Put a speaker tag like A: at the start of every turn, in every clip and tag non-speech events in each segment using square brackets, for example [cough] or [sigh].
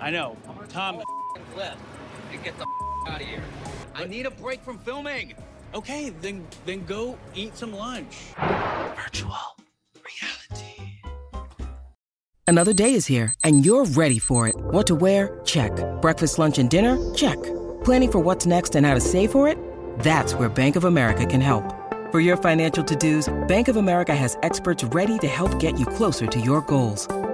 A: I know. Tom.
B: Clip and get the out of here. I need a break from filming.
A: Okay, then then go eat some lunch.
B: Virtual reality.
C: Another day is here, and you're ready for it. What to wear? Check. Breakfast, lunch, and dinner? Check. Planning for what's next and how to save for it? That's where Bank of America can help. For your financial to-dos, Bank of America has experts ready to help get you closer to your goals.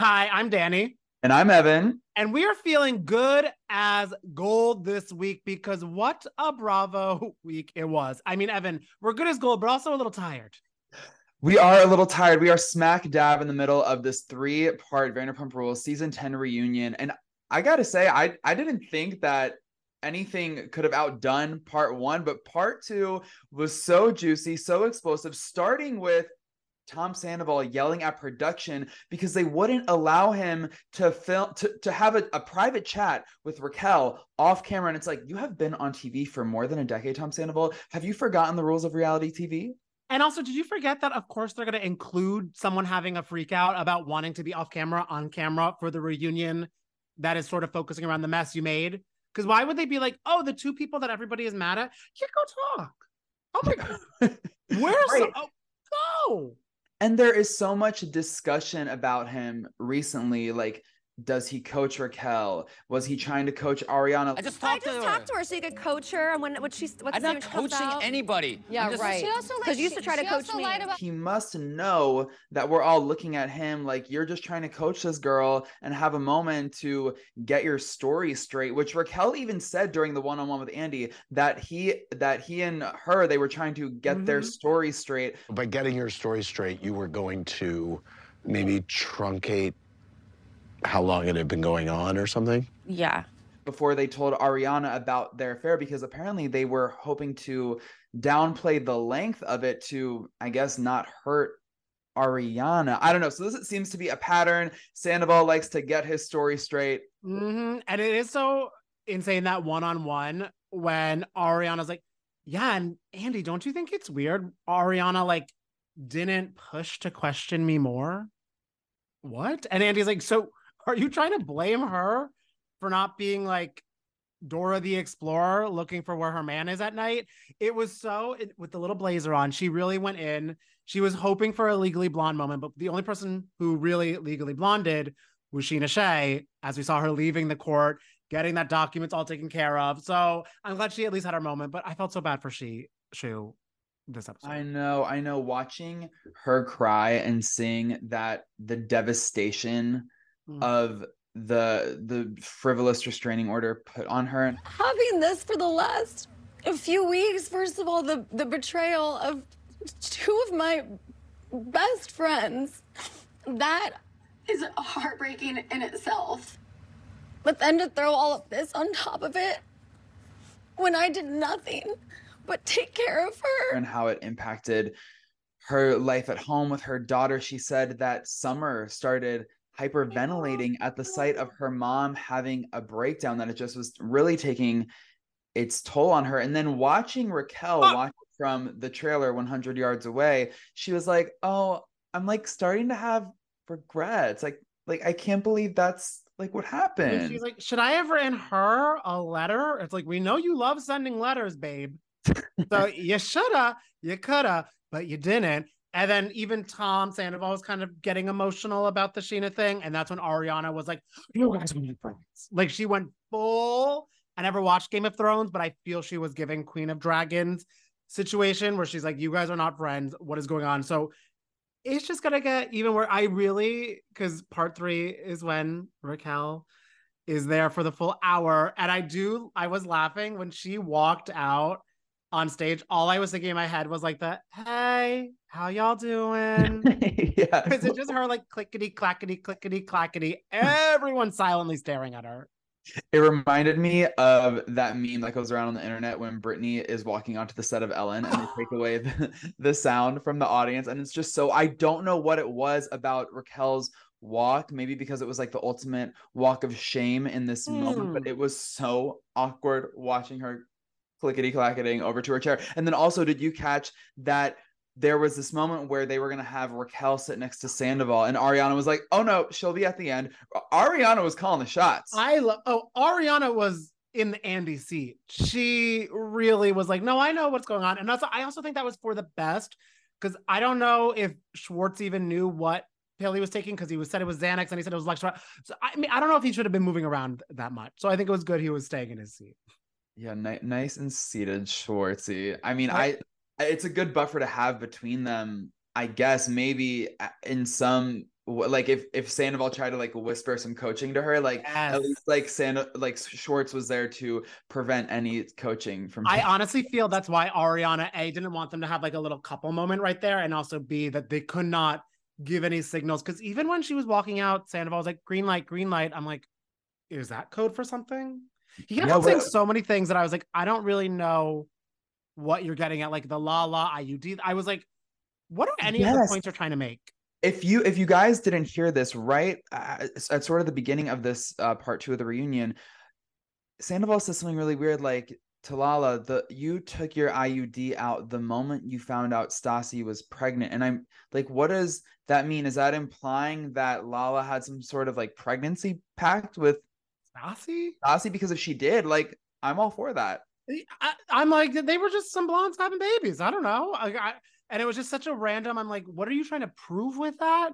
D: Hi, I'm Danny.
E: And I'm Evan.
D: And we are feeling good as gold this week because what a Bravo [laughs] week it was. I mean, Evan, we're good as gold, but also a little tired.
E: We are a little tired. We are smack dab in the middle of this three part Vanderpump Rules season 10 reunion. And I got to say, I, I didn't think that anything could have outdone part one, but part two was so juicy, so explosive, starting with Tom Sandoval yelling at production because they wouldn't allow him to film to, to have a, a, private chat with Raquel off camera. And it's like, you have been on TV for more than a decade, Tom Sandoval. Have you forgotten the rules of reality TV?
D: And also, did you forget that of course they're gonna include someone having a freak out about wanting to be off camera, on camera for the reunion that is sort of focusing around the mess you made? Because why would they be like, oh, the two people that everybody is mad at? Yeah, go talk. Oh my god. [laughs] Where's right. oh, go?
E: And there is so much discussion about him recently like does he coach Raquel? Was he trying to coach Ariana?
F: I just talked, I just to, talked her. to her so you could coach her and when what she's what's
B: I'm not coaching anybody.
F: Yeah,
B: just,
F: right. Because you used to try to coach me.
E: About- he must know that we're all looking at him like you're just trying to coach this girl and have a moment to get your story straight. Which Raquel even said during the one-on-one with Andy that he that he and her they were trying to get mm-hmm. their story straight.
G: By getting your story straight, you were going to maybe truncate how long it had been going on or something?
F: Yeah.
E: Before they told Ariana about their affair, because apparently they were hoping to downplay the length of it to, I guess, not hurt Ariana. I don't know. So this seems to be a pattern. Sandoval likes to get his story straight.
D: Mm-hmm. And it is so insane that one on one when Ariana's like, yeah, and Andy, don't you think it's weird? Ariana like didn't push to question me more. What? And Andy's like, so are you trying to blame her for not being like Dora the Explorer looking for where her man is at night? It was so it, with the little blazer on. She really went in. She was hoping for a legally blonde moment, but the only person who really legally blonded was Scheana Shay, as we saw her leaving the court, getting that documents all taken care of. So I'm glad she at least had her moment, but I felt so bad for she Shu this episode.
E: I know, I know. Watching her cry and seeing that the devastation mm. of the the frivolous restraining order put on her.
F: Having this for the last a few weeks, first of all, the the betrayal of two of my best friends. That is heartbreaking in itself. But then to throw all of this on top of it when I did nothing but take care of her.
E: And how it impacted her life at home with her daughter. She said that Summer started hyperventilating at the sight of her mom having a breakdown that it just was really taking its toll on her. And then watching raquel watch from the trailer 100 yards away she was like oh i'm like starting to have regrets. Like like i can't believe that's like what happened
D: and she's like should i ever written her a letter? It's like we know you love sending letters babe. So [laughs] you shoulda you coulda but you didn't and then even Tom Sandoval was kind of getting emotional about the Scheana thing. And that's when Ariana was like, You guys are friends. Like she went full. I never watched Game of Thrones, but I feel she was giving Queen of Dragons situation where she's like, You guys are not friends. What is going on? So it's just gonna get even where I really because part three is when Raquel is there for the full hour. And I do, I was laughing when she walked out on stage. All I was thinking in my head was like the hey, how y'all doing? [laughs]
E: yeah.
D: Because it's just her like clickety clackety clickety clackety. Everyone silently staring at her.
E: It reminded me of that meme that goes around on the internet when Britney is walking onto the set of Ellen and they [gasps] take away the, the sound from the audience. And it's just so I don't know what it was about Raquel's walk, maybe because it was like the ultimate walk of shame in this moment, but
D: Mm.
E: it was so awkward watching her clickety clacketing over to her chair. And then also, did you catch that? There was this moment where they were gonna have Raquel sit next to Sandoval, and Ariana was like, "Oh no, she'll be at the end." Ariana was calling the shots.
D: I love. Oh, Ariana was in the Andy seat. She really was like, no, I know what's going on, and also I also think that was for the best because I don't know if Schwartz even knew what pill he was taking because he was said it was Xanax and he said it was Lexapro. So I mean, I don't know if he should have been moving around that much. So I think it was good he was staying in his seat.
E: Yeah, ni- nice and seated Schwartzy. I mean,
D: I-
E: I it's a good buffer to have between them. I guess maybe uh, in some like if if Sandoval tried to like whisper some coaching to her, like
D: Yes.
E: at least like Sand like Schwartz was there to prevent any coaching from.
D: I honestly feel that's why Ariana A didn't want them to have like a little couple moment right there, and also B that they could not give any signals because even when she was walking out, Sandoval was like green light, green light. I'm like, is that code for something? He kept on saying so many things that I was like, I don't really know what you're getting at, like the la la IUD. I was like, what are any of the points you're trying to make?
E: if you if you guys didn't hear this right uh, at sort of the beginning of this uh, part two of the reunion sandoval says something really weird like talala the you took your iud out the moment you found out Stassi was pregnant and i'm like what does that mean is that implying that lala had some sort of like pregnancy pact with
D: Stassi?
E: stasi because if she did like i'm all for that
D: I, I'm like, they were just some blondes having babies. I don't know. I, I, and it was just such a random. I'm like, what are you trying to prove with that?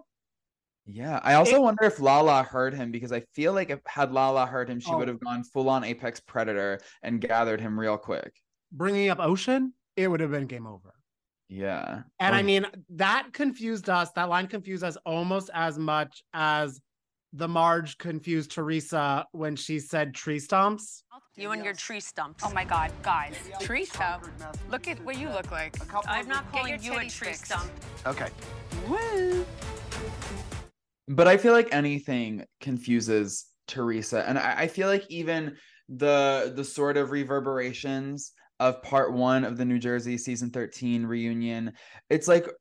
E: yeah i also
D: It-
E: wonder if lala heard him because i feel like if had lala heard him she
D: Oh.
E: would have gone full on apex predator and gathered him real quick
D: Bringing up Ocean, it would have been game over.
E: Yeah.
D: And
E: Oh,
D: I mean, that confused us. That line confused us almost as much as the Marge confused Teresa when she said tree stumps.
H: You and your tree stumps.
I: Oh my God, guys. Tree stump. Look at what you look like.
H: I'm not calling you a tree
I: fixed.
H: stump.
G: Okay.
E: but I feel like anything confuses Teresa. And I, I feel like even the the sort of reverberations of part one of the New Jersey season 13 reunion, it's like ugh,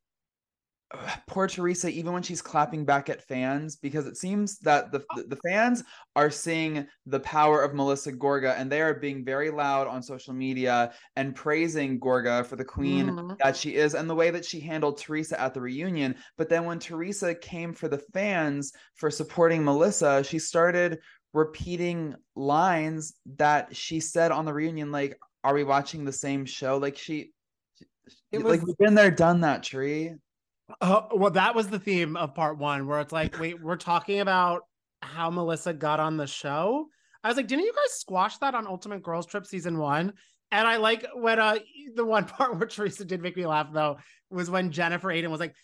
E: [sighs] poor Teresa, even when she's clapping back at fans, because it seems that the the fans are seeing the power of Melissa Gorga and they are being very loud on social media and praising Gorga for the queen
D: Mhm.
E: that she is and the way that she handled Teresa at the reunion. But then when Teresa came for the fans for supporting Melissa, she started repeating lines that she said on the reunion, like, Are we watching the same show? Like she
D: It
E: like we've been there, done that, tree.
D: Oh, well, that was the theme of part one, where it's like, wait, we're talking about how Melissa got on the show. I was like, didn't you guys squash that on Ultimate Girls Trip season one? And I like when uh the one [laughs] part where Teresa did make me laugh though was when Jennifer Aydin was like,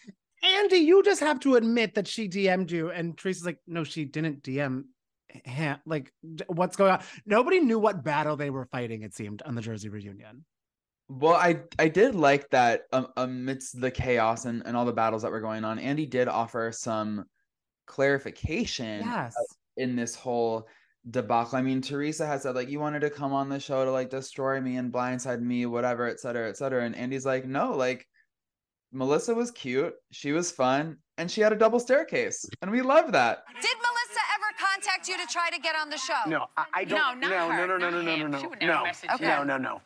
D: Andy, you just have to admit that she DM'd you. And Teresa's like, no, she didn't DM him. Like, what's going on? Nobody knew what battle they were fighting, it seemed, on the Jersey reunion.
E: Well, I I did like that um, amidst the chaos and, and all the battles that were going on, Andy did offer some clarification
D: Yes.
E: in this whole debacle. I mean, Teresa had said like you wanted to come on the show to like destroy me and blindside me, whatever, et cetera, et cetera. And Andy's like, no, like Melissa was cute, she was fun, and she had a double staircase, and we love that.
J: Did Melissa ever contact you to try to get on the show?
G: No, I, I don't.
I: No, not
G: no,
I: her,
G: no, no,
I: not
G: no, no,
I: him.
G: no,
I: She
G: no,
I: would never
G: no,
I: message
G: no,
I: you.
G: no, no.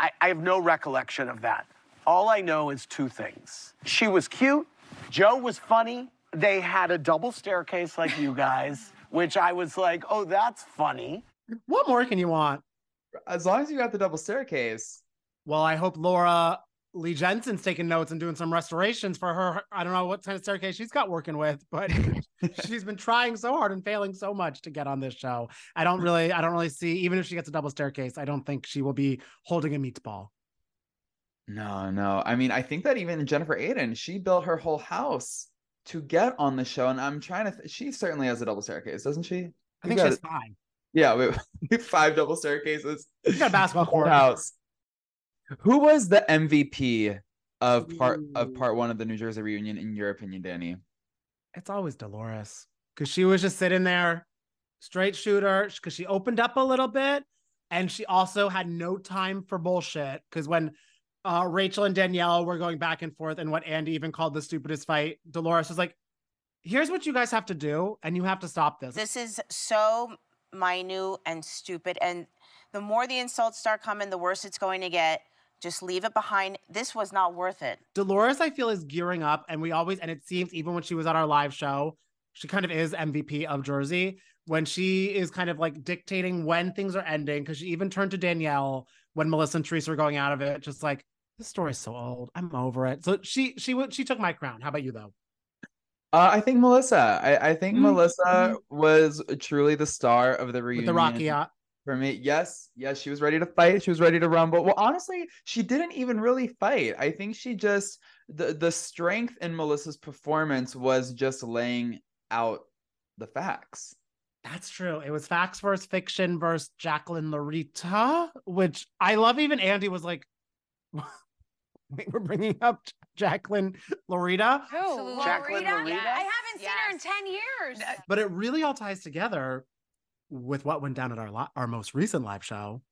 G: I, I have no recollection of that. All I know is two things. She was cute. Joe was funny. They had a double staircase like you guys, [laughs] which I was like, oh, that's funny.
D: What more can you want?
E: As long as you got the double staircase.
D: Well, I hope Laura Lee Jensen's taking notes and doing some restorations for her. I don't know what kind of staircase she's got working with, but [laughs] she's been trying so hard and failing so much to get on this show. I don't really, I don't really see, even if she gets a double staircase, I don't think she will be holding a meatball.
E: No, no. I mean, I think that even Jennifer Aydin, she built her whole house to get on the show, and I'm trying to. Th- she certainly has a double staircase, doesn't she?
D: I think she
E: got
D: has five.
E: Yeah, we, [laughs] we have five double staircases.
D: We got a basketball [laughs] court.
E: house. Who was the MVP of part of part one of the New Jersey reunion in your opinion, Danny?
D: It's always Dolores because she was just sitting there, straight shooter. Because she opened up a little bit, and she also had no time for bullshit. Because when uh, Rachel and Danielle were going back and forth, and what Andy even called the stupidest fight, Dolores was like, "Here's what you guys have to do, and you have to stop this."
H: This is so minute and stupid. And the more the insults start coming, the worse it's going to get. Just leave it behind. This was not worth it.
D: Dolores, I feel, is gearing up, and we always, and it seems even when she was on our live show, she kind of is MVP of Jersey when she is kind of like dictating when things are ending. Because she even turned to Danielle when Melissa and Teresa were going out of it, just like this story's so old, I'm over it. So she she went she took my crown. How about you though?
E: Uh, I think Melissa. I, I think
D: Mhm,
E: Melissa was truly the star of the
D: With
E: reunion.
D: the Rocky yacht.
E: For me, yes, yes, she was ready to fight. She was ready to rumble. Well, honestly, she didn't even really fight. I think she just the the strength in Melissa's performance was just laying out the facts.
D: That's true. It was facts versus fiction versus Jacqueline Laurita, which I love. Even Andy was like, [laughs] "Wait, we're bringing up Jacqueline Laurita."
J: Who?
G: Oh, Jacqueline
J: Laurita?
G: Laurita?
J: I haven't seen her in 10 years.
D: but it really all ties together with what went down at our li- our most recent live show.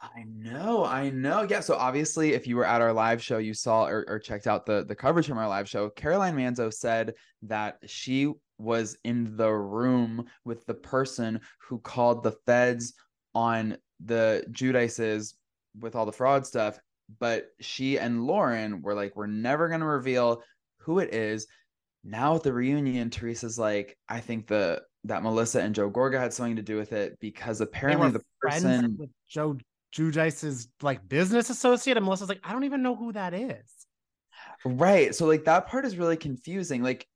E: I know, I know. Yeah. So obviously, if you were at our live show, you saw or, or checked out the the coverage from our live show. Caroline Manzo said that she was in the room with the person who called the feds on the Giudices with all the fraud stuff. But she and Lauren were like, "We're never going to reveal who it is." Now at the reunion, Teresa's like, "I think the that Melissa and Joe Gorga had something to do with it because apparently the person."
D: with Joe Giudice's like business associate, and Melissa's like, I don't even know who that is.
E: Right. So like that part is really confusing. Like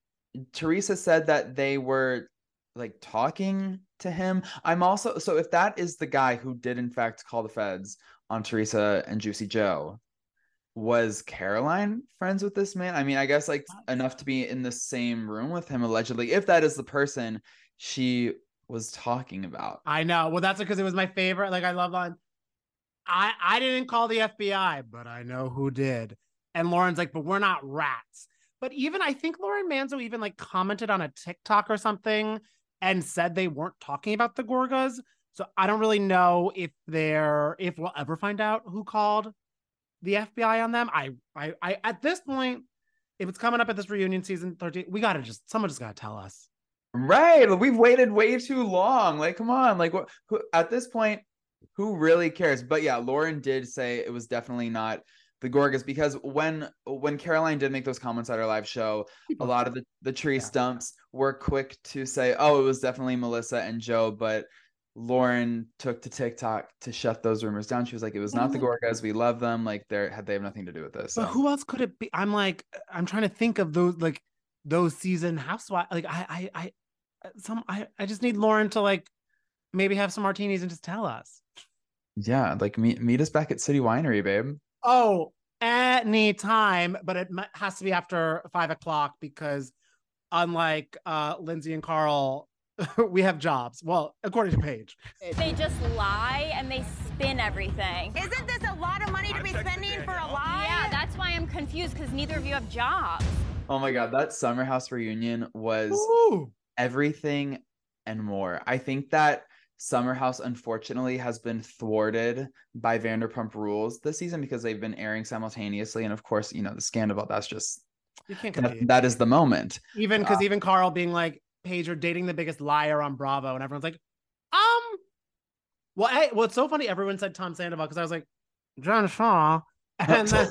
E: Teresa said that they were like talking to him. I'm also so if that is the guy who did in fact call the feds on Teresa and Juicy Joe, was Caroline friends with this man? I mean, I guess like enough to be in the same room with him allegedly. If that is the person she was talking about.
D: I know. Well, that's because it was my favorite. Like I love on. I I didn't call the FBI, but I know who did. And Lauren's like, but we're not rats. But even I think Lauren Manzo even like commented on a TikTok or something and said they weren't talking about the Gorgas. So I don't really know if they're if we'll ever find out who called the FBI on them. I I I at this point, if it's coming up at this reunion season 13, we gotta just someone just gotta tell us.
E: Right. We've waited way too long. Like, come on. Like, what? Who, at this point, who really cares? But yeah, Lauren did say it was definitely not the Gorgas because when when Caroline did make those comments at our live show, a lot of the the tree stumps were quick to say, "Oh, it was definitely Melissa and Joe," but Lauren took to TikTok to shut those rumors down. She was like, "It was not the Gorgas. We love them. Like, they're had they have nothing to do with this."
D: But who else could it be? I'm like, I'm trying to think of those like those season housewives. Like I I I some I I just need Lauren to like maybe have some martinis and just tell us.
E: Yeah, like meet meet us back at City Winery, babe.
D: Oh, any time, but it has to be after five o'clock because unlike uh Lindsay and Carl, [laughs] we have jobs. Well, according to Paige.
K: They just lie and they spin everything.
J: Isn't this a lot of money to be spending for a lie?
K: Yeah, that's why I'm confused because neither of you have jobs.
E: Oh my god, that summer house reunion was
D: Ooh.
E: Everything and more. I think that Summer House unfortunately has been thwarted by Vanderpump Rules this season because they've been airing simultaneously, and of course, you know the scandal. That's just
D: You can't
E: that, that is the moment.
D: Even because
E: Uh,
D: even Carl being like, Paige, you're dating the biggest liar on Bravo, and everyone's like, um, well, hey, well, it's so funny. Everyone said Tom Sandoval because I was like, Jen Shah, [laughs] [laughs] and then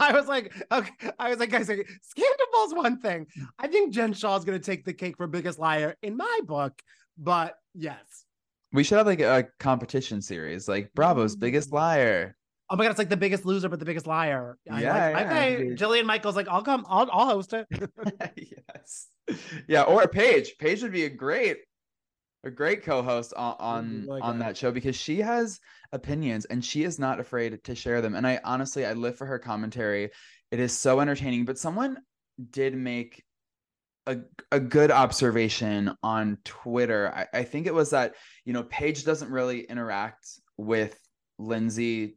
D: I was like, okay, I was like, guys, like, Scandal's one thing. I think Jen Shah is gonna take the cake for biggest liar in my book, but yes.
E: We should have like a competition series, like Bravo's Biggest mm-hmm. Liar.
D: Oh my god, it's like the biggest loser, but the biggest liar. I
E: Yeah,
D: like,
E: yeah,
D: okay.
E: dude.
D: Jillian Michaels like, I'll come, I'll, I'll host it. [laughs]
E: yes. Yeah, or Paige. Paige would be a great, a great co-host oh on on,
D: really
E: on that show because she has opinions and she is not afraid to share them. And I honestly, I live for her commentary. It is so entertaining. But someone did make a, a good observation on Twitter. I, I think it was that, you know, Paige doesn't really interact with Lindsay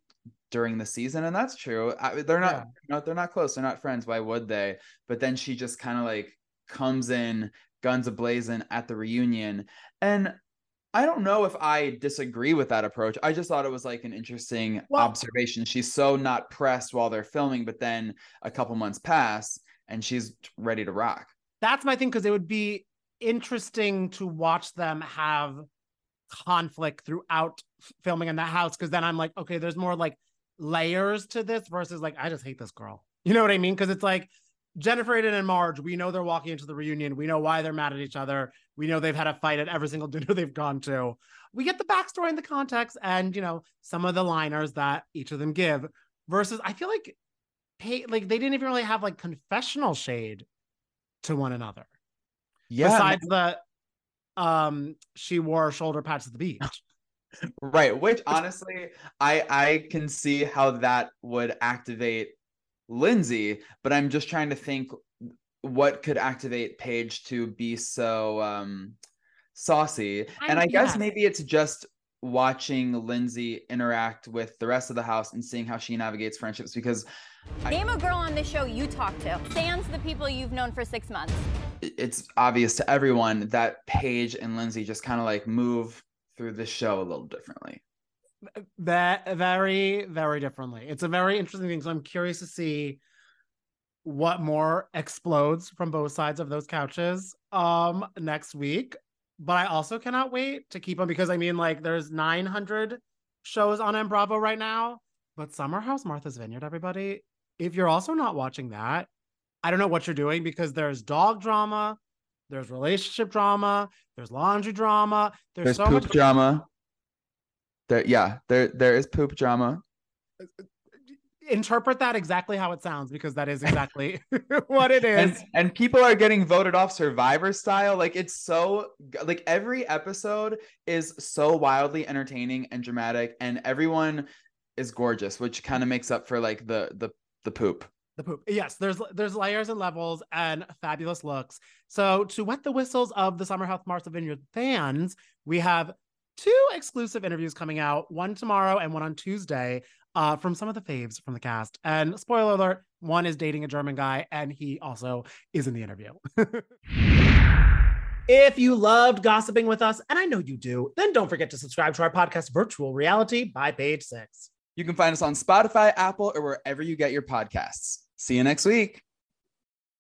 E: during the season. And that's true. I, they're not,
D: Yeah.
E: know, they're not close. They're not friends. Why would they? But then she just kind of like comes in guns ablazing at the reunion. And I don't know if I disagree with that approach. I just thought it was like an interesting
D: Well-
E: observation. She's so not pressed while they're filming, but then a couple months pass and she's ready to rock.
D: That's my thing because it would be interesting to watch them have conflict throughout filming in that house because then I'm like, okay, there's more like layers to this versus like I just hate this girl. You know what I mean? Because it's like Jennifer Aydin and Marge, we know they're walking into the reunion. We know why they're mad at each other. We know they've had a fight at every single [laughs] dinner they've gone to. We get the backstory and the context and you know some of the liners that each of them give. Versus, I feel like, hey, like they didn't even really have like confessional shade to one another.
E: Yeah.
D: Besides the, um, she wore shoulder pads at the beach. [laughs]
E: Right, which [laughs] honestly, I I can see how that would activate Lindsay, but I'm just trying to think what could activate Paige to be so um saucy. and
D: I-
E: I guess maybe it's just watching Lindsay interact with the rest of the house and seeing how she navigates friendships because I-
K: Name a girl on this show you talk to. Sans the people you've known for six months.
E: it's obvious to everyone that Paige and Lindsay just kind of like move through the show a little differently.
D: That very, very differently. It's a very interesting thing. So I'm curious to see what more explodes from both sides of those couches um next week. But I also cannot wait to keep them because I mean, like, there's 900 shows on M Bravo right now, but Summer House Martha's Vineyard, everybody. If you're also not watching that, I don't know what you're doing because there's dog drama, there's relationship drama, there's laundry drama, there's,
E: There's
D: so much
E: drama. There, yeah, there there is poop drama.
D: interpret that exactly how it sounds because that is [laughs] exactly [laughs] what it is.
E: and, and people are getting voted off survivor style like it's so like every episode is so wildly entertaining and dramatic and everyone is gorgeous which kind of makes up for like the the the poop
D: the poop. Yes, there's there's layers and levels and fabulous looks. So to wet the whistles of the Summer House Martha Vineyard fans, we have two exclusive interviews coming out, one tomorrow and one on Tuesday, uh, from some of the faves from the cast. And spoiler alert, one is dating a German guy, and he also is in the interview. [laughs] If you loved gossiping with us, and I know you do, then don't forget to subscribe to our podcast, Virtual Reality by Page Six.
E: you can find us on spotify apple or wherever you get your podcasts see you next week